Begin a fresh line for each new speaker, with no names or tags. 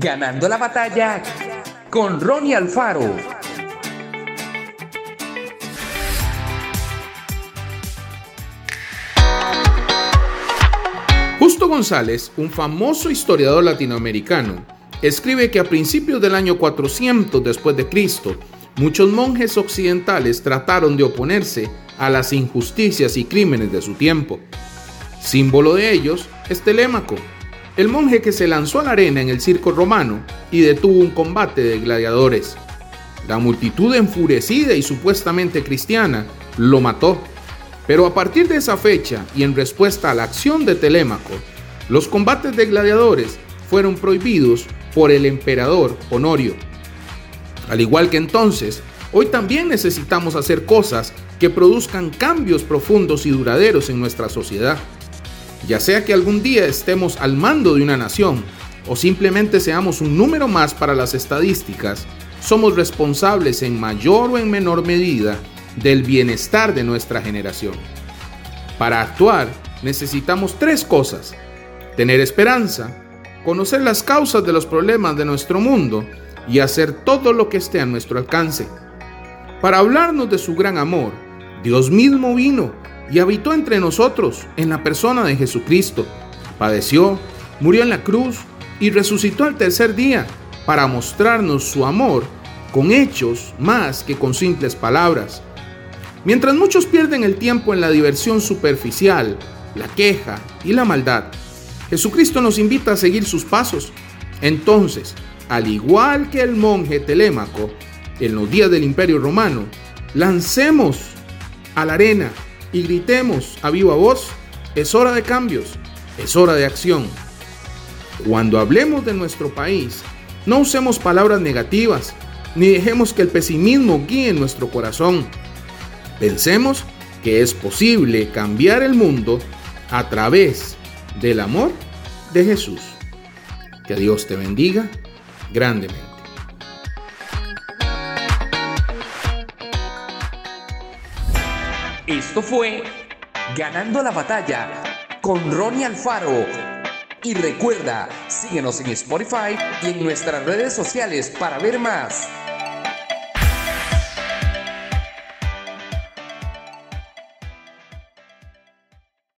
Ganando la batalla con Ronnie Alfaro.
Justo González, un famoso historiador latinoamericano, escribe que a principios del año 400 después de Cristo, muchos monjes occidentales trataron de oponerse a las injusticias y crímenes de su tiempo. Símbolo de ellos es Telémaco, el monje que se lanzó a la arena en el circo romano y detuvo un combate de gladiadores. La multitud enfurecida y supuestamente cristiana lo mató. Pero a partir de esa fecha y en respuesta a la acción de Telémaco, los combates de gladiadores fueron prohibidos por el emperador Honorio. Al igual que entonces, hoy también necesitamos hacer cosas que produzcan cambios profundos y duraderos en nuestra sociedad. Ya sea que algún día estemos al mando de una nación o simplemente seamos un número más para las estadísticas, somos responsables en mayor o en menor medida del bienestar de nuestra generación. Para actuar necesitamos tres cosas. Tener esperanza, conocer las causas de los problemas de nuestro mundo y hacer todo lo que esté a nuestro alcance. Para hablarnos de su gran amor, Dios mismo vino y habitó entre nosotros en la persona de Jesucristo. Padeció, murió en la cruz y resucitó al tercer día para mostrarnos su amor con hechos más que con simples palabras. Mientras muchos pierden el tiempo en la diversión superficial, la queja y la maldad, Jesucristo nos invita a seguir sus pasos. Entonces, al igual que el monje Telémaco en los días del Imperio Romano, lancemos a la arena y gritemos a viva voz, es hora de cambios, es hora de acción. Cuando hablemos de nuestro país, no usemos palabras negativas, ni dejemos que el pesimismo guíe nuestro corazón. Pensemos que es posible cambiar el mundo a través del amor de Jesús. Que Dios te bendiga grandemente.
Esto fue Ganando la batalla con Ronnie Alfaro. Y recuerda, síguenos en Spotify y en nuestras redes sociales para ver más.